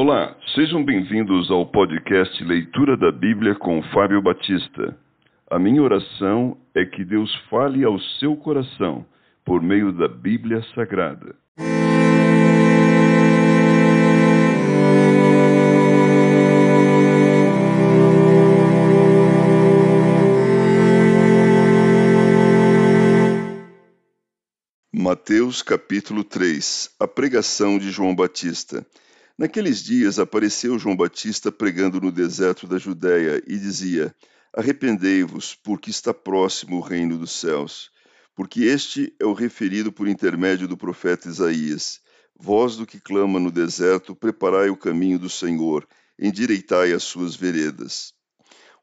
Olá, sejam bem-vindos ao podcast Leitura da Bíblia com Fábio Batista. A minha oração é que Deus fale ao seu coração por meio da Bíblia Sagrada. Mateus capítulo 3 A pregação de João Batista. Naqueles dias apareceu João Batista pregando no deserto da Judéia e dizia: Arrependei-vos, porque está próximo o reino dos céus. Porque este é o referido por intermédio do profeta Isaías: Voz do que clama no deserto, preparai o caminho do Senhor, endireitai as suas veredas.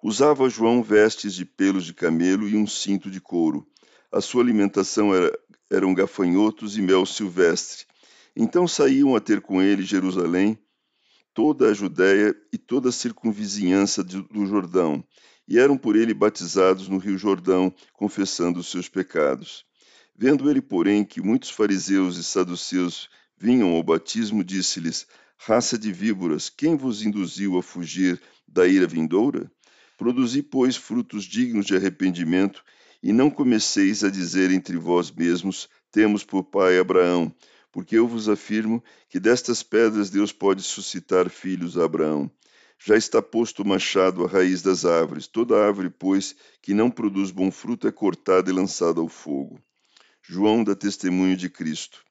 Usava João vestes de pelos de camelo e um cinto de couro. A sua alimentação era eram gafanhotos e mel silvestre. Então saíam a ter com ele Jerusalém, toda a Judéia e toda a circunvizinhança do Jordão, e eram por ele batizados no rio Jordão, confessando os seus pecados. Vendo ele, porém, que muitos fariseus e saduceus vinham ao batismo, disse-lhes: Raça de víboras, quem vos induziu a fugir da ira vindoura? Produzi, pois, frutos dignos de arrependimento, e não comeceis a dizer entre vós mesmos: Temos por pai Abraão, porque eu vos afirmo que destas pedras Deus pode suscitar filhos a Abraão. Já está posto o machado à raiz das árvores. Toda árvore, pois, que não produz bom fruto é cortada e lançada ao fogo. João dá testemunho de Cristo.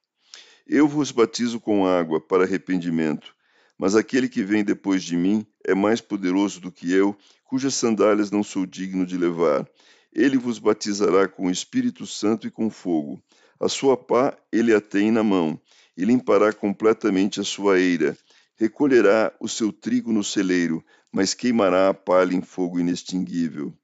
Eu vos batizo com água para arrependimento, mas aquele que vem depois de mim é mais poderoso do que eu, cujas sandálias não sou digno de levar. Ele vos batizará com o Espírito Santo e com fogo. A sua pá ele a tem na mão, e limpará completamente a sua eira. Recolherá o seu trigo no celeiro, mas queimará a palha em fogo inextinguível.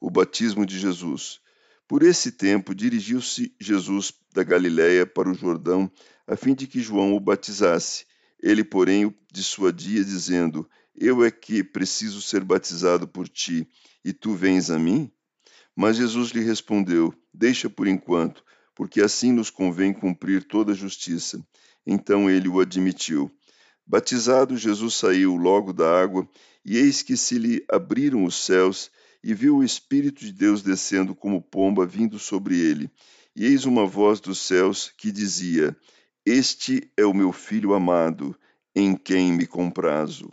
O batismo de Jesus. Por esse tempo dirigiu-se Jesus da Galiléia para o Jordão, a fim de que João o batizasse. Ele, porém, o dissuadia, dizendo: Eu é que preciso ser batizado por ti, e tu vens a mim? Mas Jesus lhe respondeu: Deixa por enquanto, porque assim nos convém cumprir toda a justiça. Então ele o admitiu. Batizado, Jesus saiu logo da água, e eis que se lhe abriram os céus, e viu o Espírito de Deus descendo como pomba vindo sobre ele. E eis uma voz dos céus que dizia: Este é o meu filho amado, em quem me comprazo.